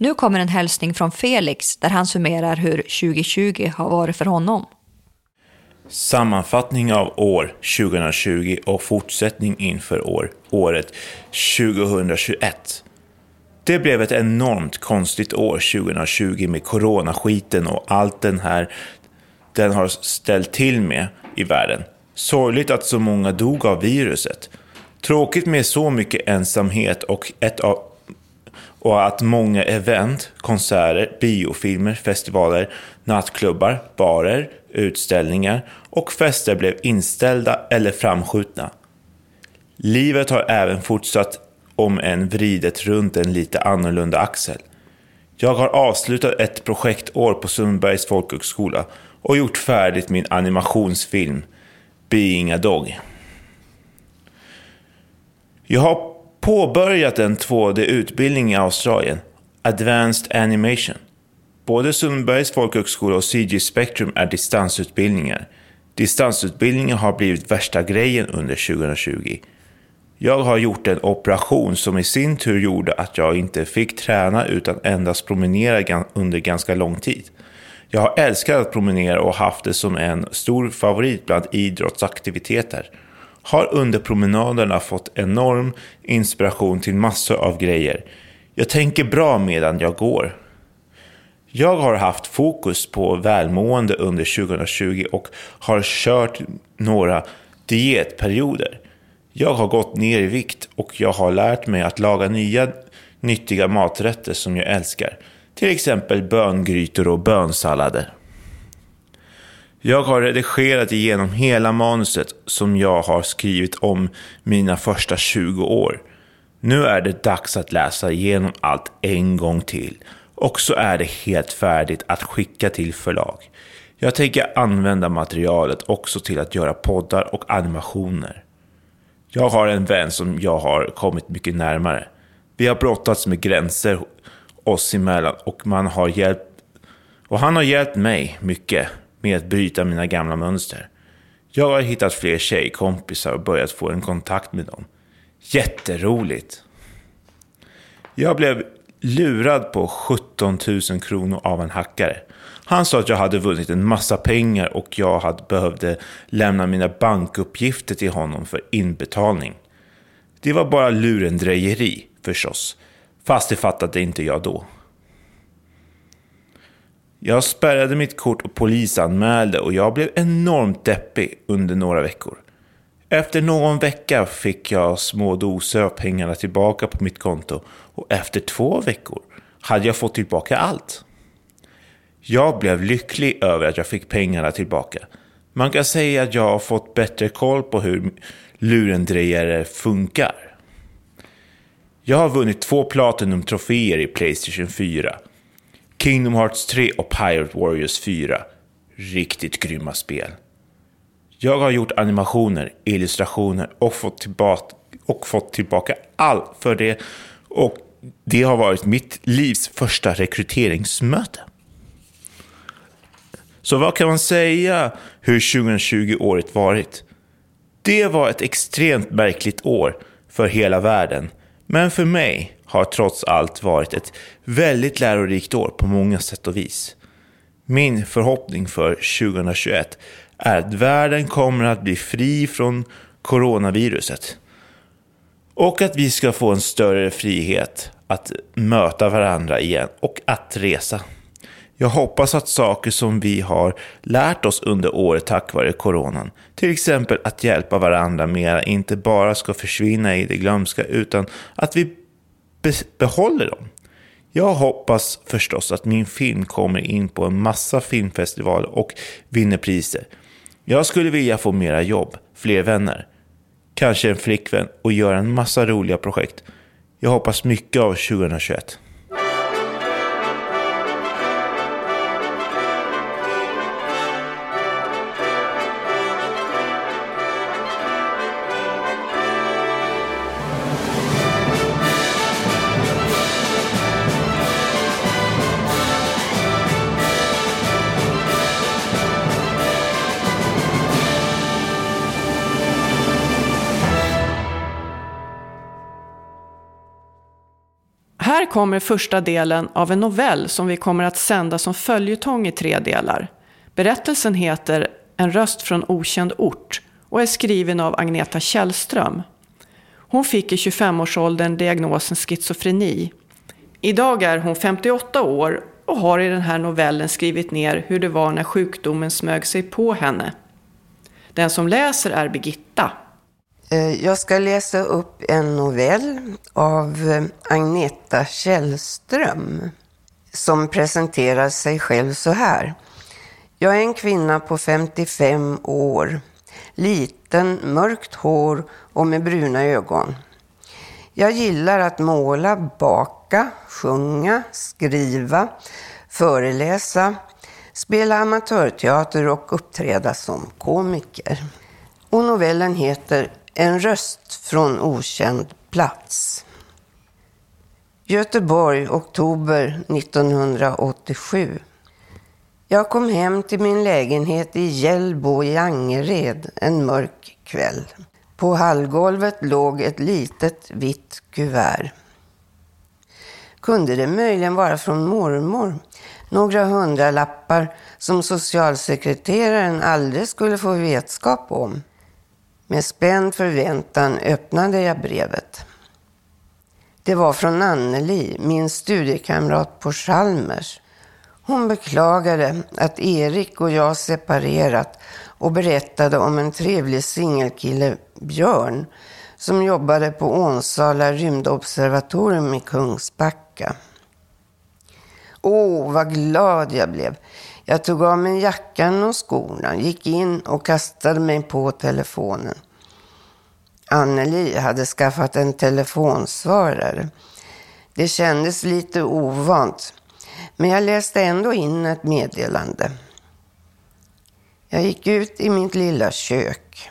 S11: Nu kommer en hälsning från Felix där han summerar hur 2020 har varit för honom.
S20: Sammanfattning av år 2020 och fortsättning inför år, året 2021. Det blev ett enormt konstigt år 2020 med coronaskiten och allt den här den har ställt till med i världen. Sorgligt att så många dog av viruset. Tråkigt med så mycket ensamhet och, ett av, och att många event, konserter, biofilmer, festivaler, nattklubbar, barer, utställningar och fester blev inställda eller framskjutna. Livet har även fortsatt om en vridet runt en lite annorlunda axel. Jag har avslutat ett projektår på Sundbergs folkhögskola och gjort färdigt min animationsfilm Being a Dog. Jag har påbörjat en 2D-utbildning i Australien, Advanced Animation. Både Sundbergs folkhögskola och CG Spectrum är distansutbildningar. Distansutbildningen har blivit värsta grejen under 2020. Jag har gjort en operation som i sin tur gjorde att jag inte fick träna utan endast promenera under ganska lång tid. Jag har älskat att promenera och haft det som en stor favorit bland idrottsaktiviteter. Har under promenaderna fått enorm inspiration till massor av grejer. Jag tänker bra medan jag går. Jag har haft fokus på välmående under 2020 och har kört några dietperioder. Jag har gått ner i vikt och jag har lärt mig att laga nya nyttiga maträtter som jag älskar. Till exempel böngrytor och bönsallader. Jag har redigerat igenom hela manuset som jag har skrivit om mina första 20 år. Nu är det dags att läsa igenom allt en gång till. Och så är det helt färdigt att skicka till förlag. Jag tänker använda materialet också till att göra poddar och animationer. Jag har en vän som jag har kommit mycket närmare. Vi har brottats med gränser oss emellan och, man har hjälpt, och han har hjälpt mig mycket med att bryta mina gamla mönster. Jag har hittat fler tjejkompisar och börjat få en kontakt med dem. Jätteroligt! Jag blev lurad på 17 000 kronor av en hackare. Han sa att jag hade vunnit en massa pengar och jag hade behövde lämna mina bankuppgifter till honom för inbetalning. Det var bara lurendrejeri förstås, fast det fattade inte jag då. Jag spärrade mitt kort och polisanmälde och jag blev enormt deppig under några veckor. Efter någon vecka fick jag små doser av pengarna tillbaka på mitt konto och efter två veckor hade jag fått tillbaka allt. Jag blev lycklig över att jag fick pengarna tillbaka. Man kan säga att jag har fått bättre koll på hur lurendrejare funkar. Jag har vunnit två Platinum-troféer i Playstation 4. Kingdom Hearts 3 och Pirate Warriors 4. Riktigt grymma spel. Jag har gjort animationer, illustrationer och fått tillbaka, och fått tillbaka allt för det. Och det har varit mitt livs första rekryteringsmöte. Så vad kan man säga hur 2020-året varit? Det var ett extremt märkligt år för hela världen. Men för mig har trots allt varit ett väldigt lärorikt år på många sätt och vis. Min förhoppning för 2021 är att världen kommer att bli fri från coronaviruset. Och att vi ska få en större frihet att möta varandra igen och att resa. Jag hoppas att saker som vi har lärt oss under året tack vare coronan, till exempel att hjälpa varandra mera, inte bara ska försvinna i det glömska utan att vi be behåller dem. Jag hoppas förstås att min film kommer in på en massa filmfestivaler och vinner priser. Jag skulle vilja få mera jobb, fler vänner, kanske en flickvän och göra en massa roliga projekt. Jag hoppas mycket av 2021.
S1: Här kommer första delen av en novell som vi kommer att sända som följetong i tre delar. Berättelsen heter En röst från okänd ort och är skriven av Agneta Källström. Hon fick i 25-årsåldern diagnosen schizofreni. Idag är hon 58 år och har i den här novellen skrivit ner hur det var när sjukdomen smög sig på henne. Den som läser är Birgitta.
S21: Eh, jag ska läsa upp en novell av eh, Agneta Källström som presenterar sig själv så här. Jag är en kvinna på 55 år, liten, mörkt hår och med bruna ögon. Jag gillar att måla, baka, sjunga, skriva, föreläsa, spela amatörteater och uppträda som komiker. Och novellen heter en röst från okänd plats. Göteborg, oktober 1987. Jag kom hem till min lägenhet i Hjällbo i Angered en mörk kväll. På hallgolvet låg ett litet vitt kuvert. Kunde det möjligen vara från mormor? Några hundralappar som socialsekreteraren aldrig skulle få vetskap om. Med spänd förväntan öppnade jag brevet. Det var från Anneli, min studiekamrat på Chalmers. Hon beklagade att Erik och jag separerat och berättade om en trevlig singelkille, Björn, som jobbade på Ånsala rymdobservatorium i Kungsbacka. Åh, vad glad jag blev. Jag tog av mig jackan och skorna, gick in och kastade mig på telefonen. Anneli hade skaffat en telefonsvarare. Det kändes lite ovant, men jag läste ändå in ett meddelande. Jag gick ut i mitt lilla kök.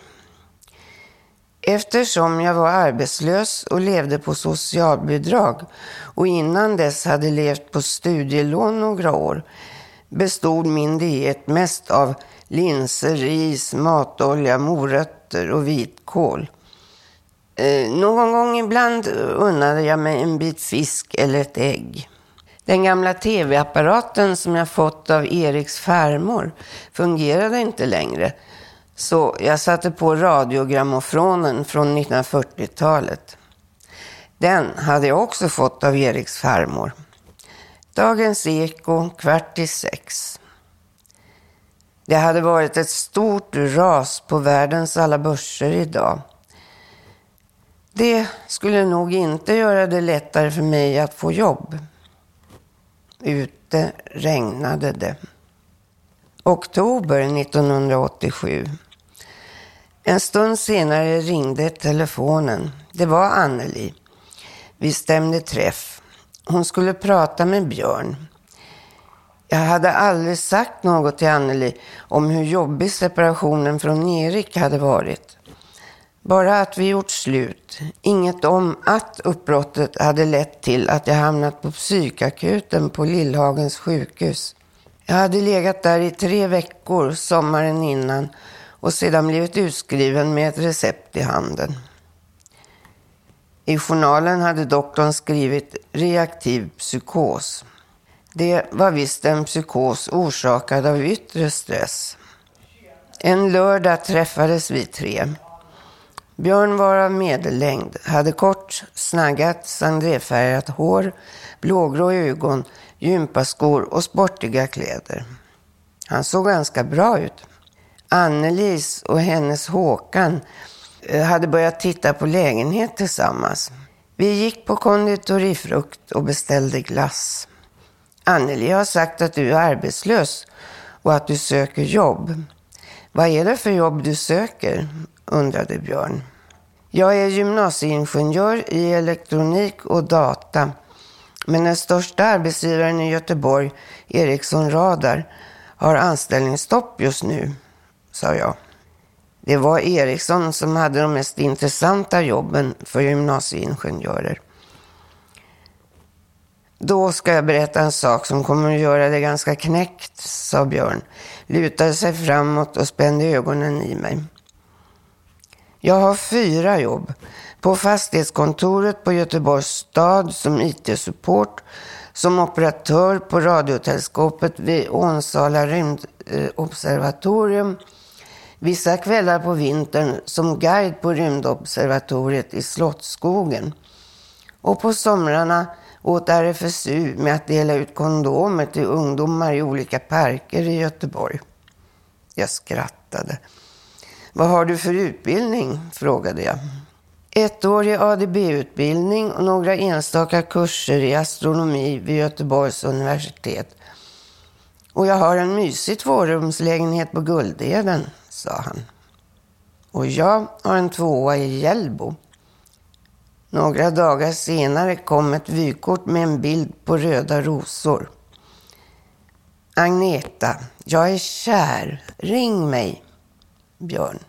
S21: Eftersom jag var arbetslös och levde på socialbidrag och innan dess hade levt på studielån några år bestod min diet mest av linser, ris, matolja, morötter och vitkål. Eh, någon gång ibland unnade jag mig en bit fisk eller ett ägg. Den gamla tv-apparaten som jag fått av Eriks farmor fungerade inte längre. Så jag satte på radiogrammofonen från 1940-talet. Den hade jag också fått av Eriks farmor. Dagens Eko, kvart i sex. Det hade varit ett stort ras på världens alla börser idag. Det skulle nog inte göra det lättare för mig att få jobb. Ute regnade det. Oktober 1987. En stund senare ringde telefonen. Det var Anneli. Vi stämde träff. Hon skulle prata med Björn. Jag hade aldrig sagt något till Anneli om hur jobbig separationen från Erik hade varit. Bara att vi gjort slut. Inget om att uppbrottet hade lett till att jag hamnat på psykakuten på Lillhagens sjukhus. Jag hade legat där i tre veckor sommaren innan och sedan blivit utskriven med ett recept i handen. I journalen hade doktorn skrivit reaktiv psykos. Det var visst en psykos orsakad av yttre stress. En lördag träffades vi tre. Björn var av medellängd, hade kort, snaggat, sandréfärgat hår, blågrå ögon, gympaskor och sportiga kläder. Han såg ganska bra ut. Annelis och hennes Håkan Eh, hade börjat titta på lägenhet tillsammans. Vi gick på konditorifrukt och beställde glass. Anneli har sagt att du är arbetslös och att du söker jobb. Vad är det för jobb du söker? undrade Björn. Jag är gymnasieingenjör i elektronik och data. Men den största arbetsgivaren i Göteborg, Ericsson Radar, har anställningsstopp just nu, sa jag. Det var Ericsson som hade de mest intressanta jobben för gymnasieingenjörer. Då ska jag berätta en sak som kommer att göra det ganska knäckt, sa Björn. Lutade sig framåt och spände ögonen i mig. Jag har fyra jobb. På fastighetskontoret på Göteborgs stad som IT-support, som operatör på radioteleskopet vid Ånsala rymdobservatorium, eh, vissa kvällar på vintern som guide på rymdobservatoriet i Slottsskogen och på somrarna åt RFSU med att dela ut kondomer till ungdomar i olika parker i Göteborg. Jag skrattade. Vad har du för utbildning? frågade jag. Ettårig ADB-utbildning och några enstaka kurser i astronomi vid Göteborgs universitet. Och jag har en mysig tvårumslägenhet på Guldeden, sa han. Och jag har en tvåa i Hjällbo. Några dagar senare kom ett vykort med en bild på röda rosor. Agneta, jag är kär. Ring mig. Björn.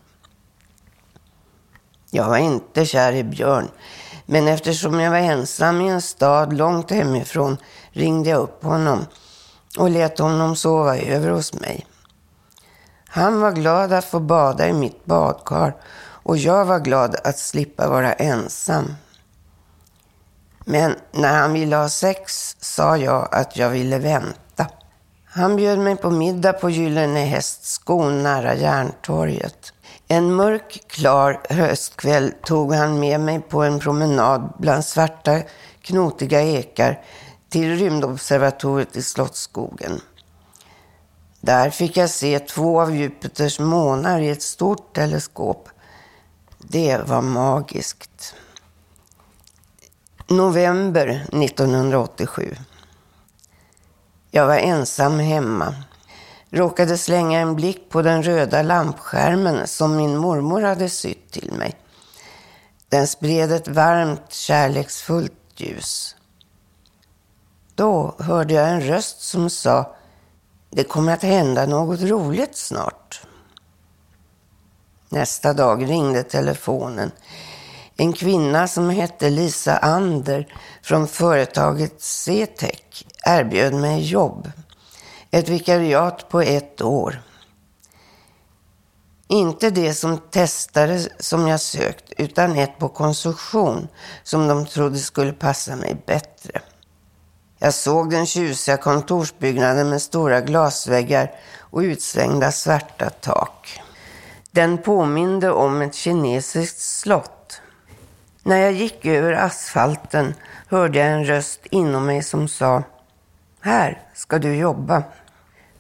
S21: Jag var inte kär i Björn, men eftersom jag var ensam i en stad långt hemifrån ringde jag upp honom och lät honom sova över hos mig. Han var glad att få bada i mitt badkar och jag var glad att slippa vara ensam. Men när han ville ha sex sa jag att jag ville vänta. Han bjöd mig på middag på Gyllene Hästskon nära Järntorget. En mörk, klar höstkväll tog han med mig på en promenad bland svarta, knotiga ekar till rymdobservatoriet i Slottsskogen. Där fick jag se två av Jupiters månar i ett stort teleskop. Det var magiskt. November 1987. Jag var ensam hemma. Råkade slänga en blick på den röda lampskärmen som min mormor hade sytt till mig. Den spred ett varmt, kärleksfullt ljus. Då hörde jag en röst som sa det kommer att hända något roligt snart. Nästa dag ringde telefonen. En kvinna som hette Lisa Ander från företaget C-Tech erbjöd mig jobb. Ett vikariat på ett år. Inte det som testade som jag sökt, utan ett på konstruktion som de trodde skulle passa mig bättre. Jag såg den tjusiga kontorsbyggnaden med stora glasväggar och utsvängda svarta tak. Den påminde om ett kinesiskt slott. När jag gick över asfalten hörde jag en röst inom mig som sa Här ska du jobba.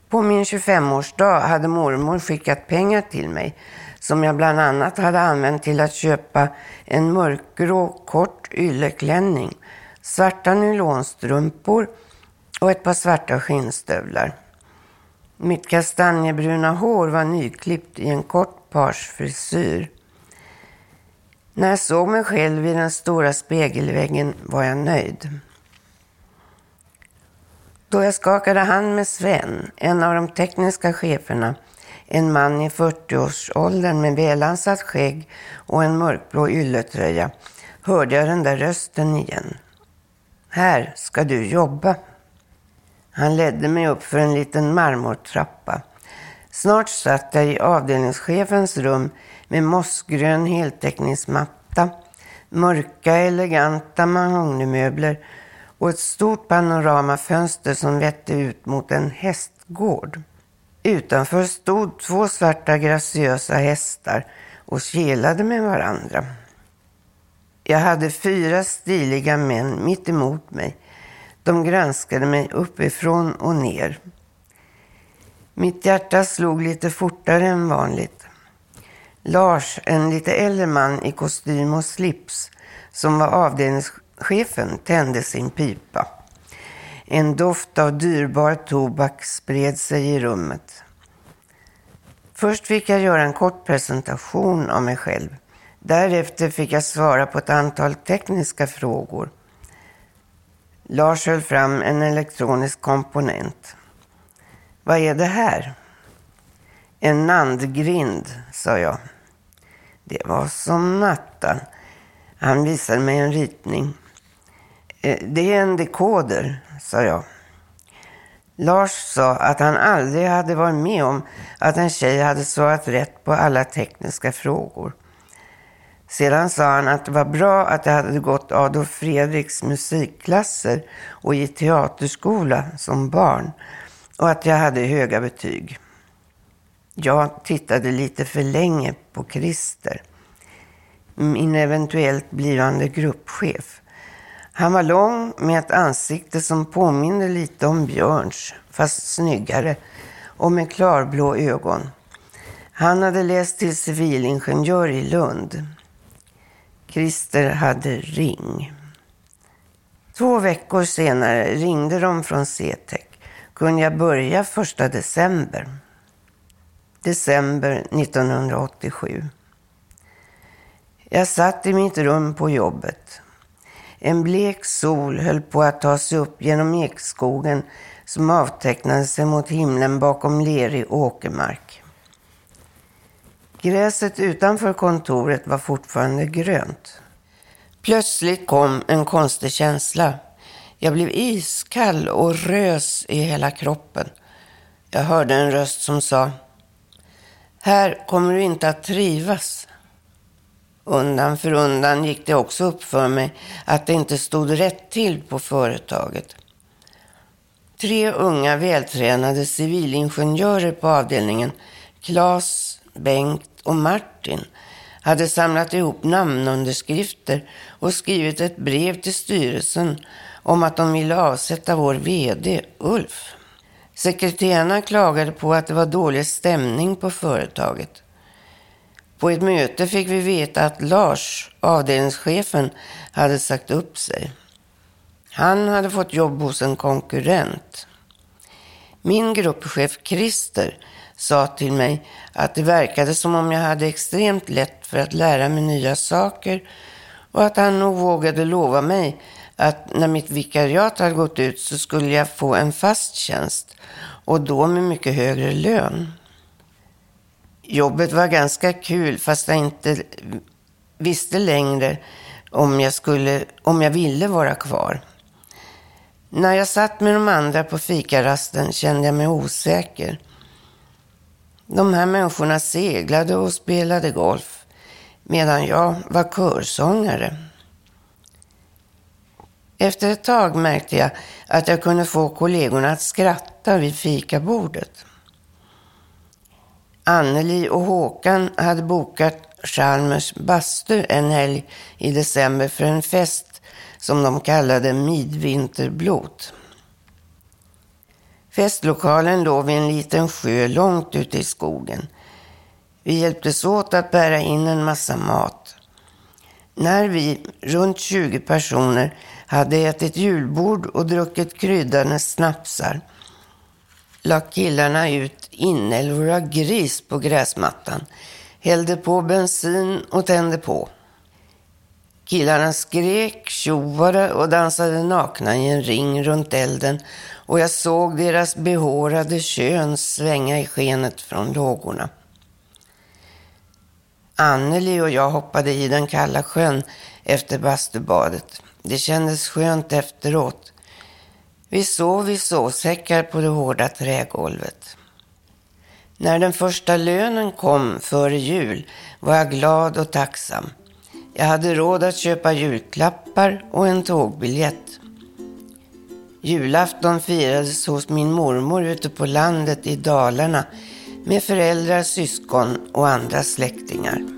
S21: På min 25-årsdag hade mormor skickat pengar till mig som jag bland annat hade använt till att köpa en mörkgrå kort ylleklänning, svarta nylonstrumpor och ett par svarta skinnstövlar. Mitt kastanjebruna hår var nyklippt i en kort parsfrisyr. När jag såg mig själv i den stora spegelväggen var jag nöjd. Då jag skakade hand med Sven, en av de tekniska cheferna, en man i 40-årsåldern med välansat skägg och en mörkblå ylletröja, hörde jag den där rösten igen. Här ska du jobba. Han ledde mig upp för en liten marmortrappa. Snart satt jag i avdelningschefens rum med mossgrön heltäckningsmatta, mörka eleganta mahognymöbler och ett stort panoramafönster som vette ut mot en hästgård. Utanför stod två svarta graciösa hästar och kelade med varandra. Jag hade fyra stiliga män mitt emot mig. De granskade mig uppifrån och ner. Mitt hjärta slog lite fortare än vanligt. Lars, en lite äldre man i kostym och slips, som var avdelningschefen, tände sin pipa. En doft av dyrbar tobak spred sig i rummet. Först fick jag göra en kort presentation av mig själv. Därefter fick jag svara på ett antal tekniska frågor. Lars höll fram en elektronisk komponent. Vad är det här? En nandgrind, sa jag. Det var som natten. Han visade mig en ritning. Eh, det är en dekoder, sa jag. Lars sa att han aldrig hade varit med om att en tjej hade svarat rätt på alla tekniska frågor. Sedan sa han att det var bra att jag hade gått Adolf Fredriks musikklasser och i teaterskola som barn och att jag hade höga betyg. Jag tittade lite för länge på Christer, min eventuellt blivande gruppchef. Han var lång med ett ansikte som påminde lite om Björns, fast snyggare och med klarblå ögon. Han hade läst till civilingenjör i Lund. Christer hade ring. Två veckor senare ringde de från CTEC. Kunde jag börja första december? December 1987. Jag satt i mitt rum på jobbet. En blek sol höll på att ta sig upp genom ekskogen som avtecknade sig mot himlen bakom lerig åkermark. Gräset utanför kontoret var fortfarande grönt. Plötsligt kom en konstig känsla. Jag blev iskall och rös i hela kroppen. Jag hörde en röst som sa Här kommer du inte att trivas. Undan för undan gick det också upp för mig att det inte stod rätt till på företaget. Tre unga vältränade civilingenjörer på avdelningen, Claes, Bengt och Martin, hade samlat ihop namnunderskrifter och skrivit ett brev till styrelsen om att de ville avsätta vår VD Ulf. Sekreterarna klagade på att det var dålig stämning på företaget. På ett möte fick vi veta att Lars, avdelningschefen, hade sagt upp sig. Han hade fått jobb hos en konkurrent. Min gruppchef Christer sa till mig att det verkade som om jag hade extremt lätt för att lära mig nya saker och att han nog vågade lova mig att när mitt vikariat hade gått ut så skulle jag få en fast tjänst och då med mycket högre lön. Jobbet var ganska kul fast jag inte visste längre om jag, skulle, om jag ville vara kvar. När jag satt med de andra på fikarasten kände jag mig osäker. De här människorna seglade och spelade golf medan jag var körsångare. Efter ett tag märkte jag att jag kunde få kollegorna att skratta vid fikabordet. Anneli och Håkan hade bokat Chalmers bastu en helg i december för en fest som de kallade midvinterblot. Festlokalen låg vid en liten sjö långt ute i skogen. Vi hjälptes åt att bära in en massa mat. När vi, runt 20 personer, hade ätit julbord och druckit kryddade snapsar la killarna ut inälvor av gris på gräsmattan, hällde på bensin och tände på. Killarna skrek, tjoade och dansade nakna i en ring runt elden och jag såg deras behårade kön svänga i skenet från lågorna. Anneli och jag hoppade i den kalla sjön efter bastubadet. Det kändes skönt efteråt. Vi sov i sovsäckar på det hårda trägolvet. När den första lönen kom före jul var jag glad och tacksam. Jag hade råd att köpa julklappar och en tågbiljett. Julafton firades hos min mormor ute på landet i Dalarna med föräldrar, syskon och andra släktingar.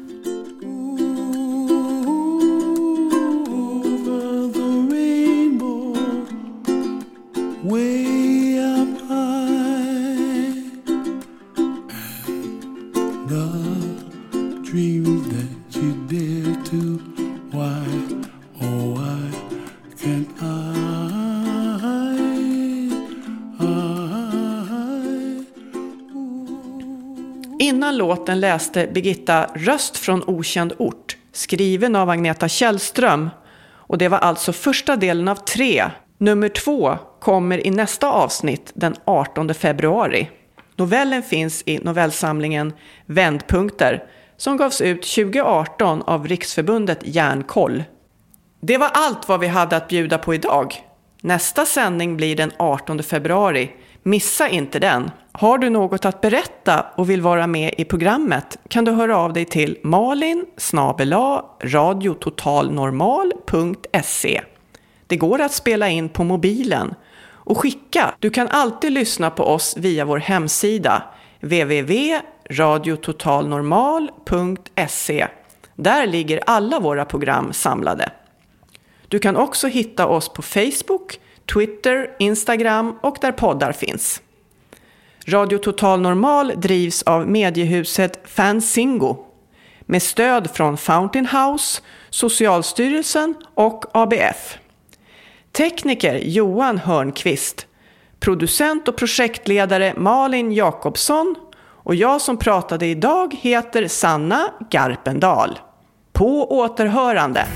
S15: Why, oh why can't I, I
S1: Innan låten läste Birgitta Röst från okänd ort, skriven av Agneta Källström. Och det var alltså första delen av tre. Nummer två kommer i nästa avsnitt den 18 februari. Novellen finns i novellsamlingen Vändpunkter som gavs ut 2018 av Riksförbundet Järnkoll. Det var allt vad vi hade att bjuda på idag. Nästa sändning blir den 18 februari. Missa inte den. Har du något att berätta och vill vara med i programmet kan du höra av dig till malin radiototalnormal.se. Det går att spela in på mobilen och skicka. Du kan alltid lyssna på oss via vår hemsida www.radiototalnormal.se. Där ligger alla våra program samlade. Du kan också hitta oss på Facebook, Twitter, Instagram och där poddar finns. Radio Total Normal drivs av mediehuset Fanzingo med stöd från Fountain House, Socialstyrelsen och ABF. Tekniker Johan Hörnqvist, producent och projektledare Malin Jakobsson och jag som pratade idag heter Sanna Garpendal. På återhörande!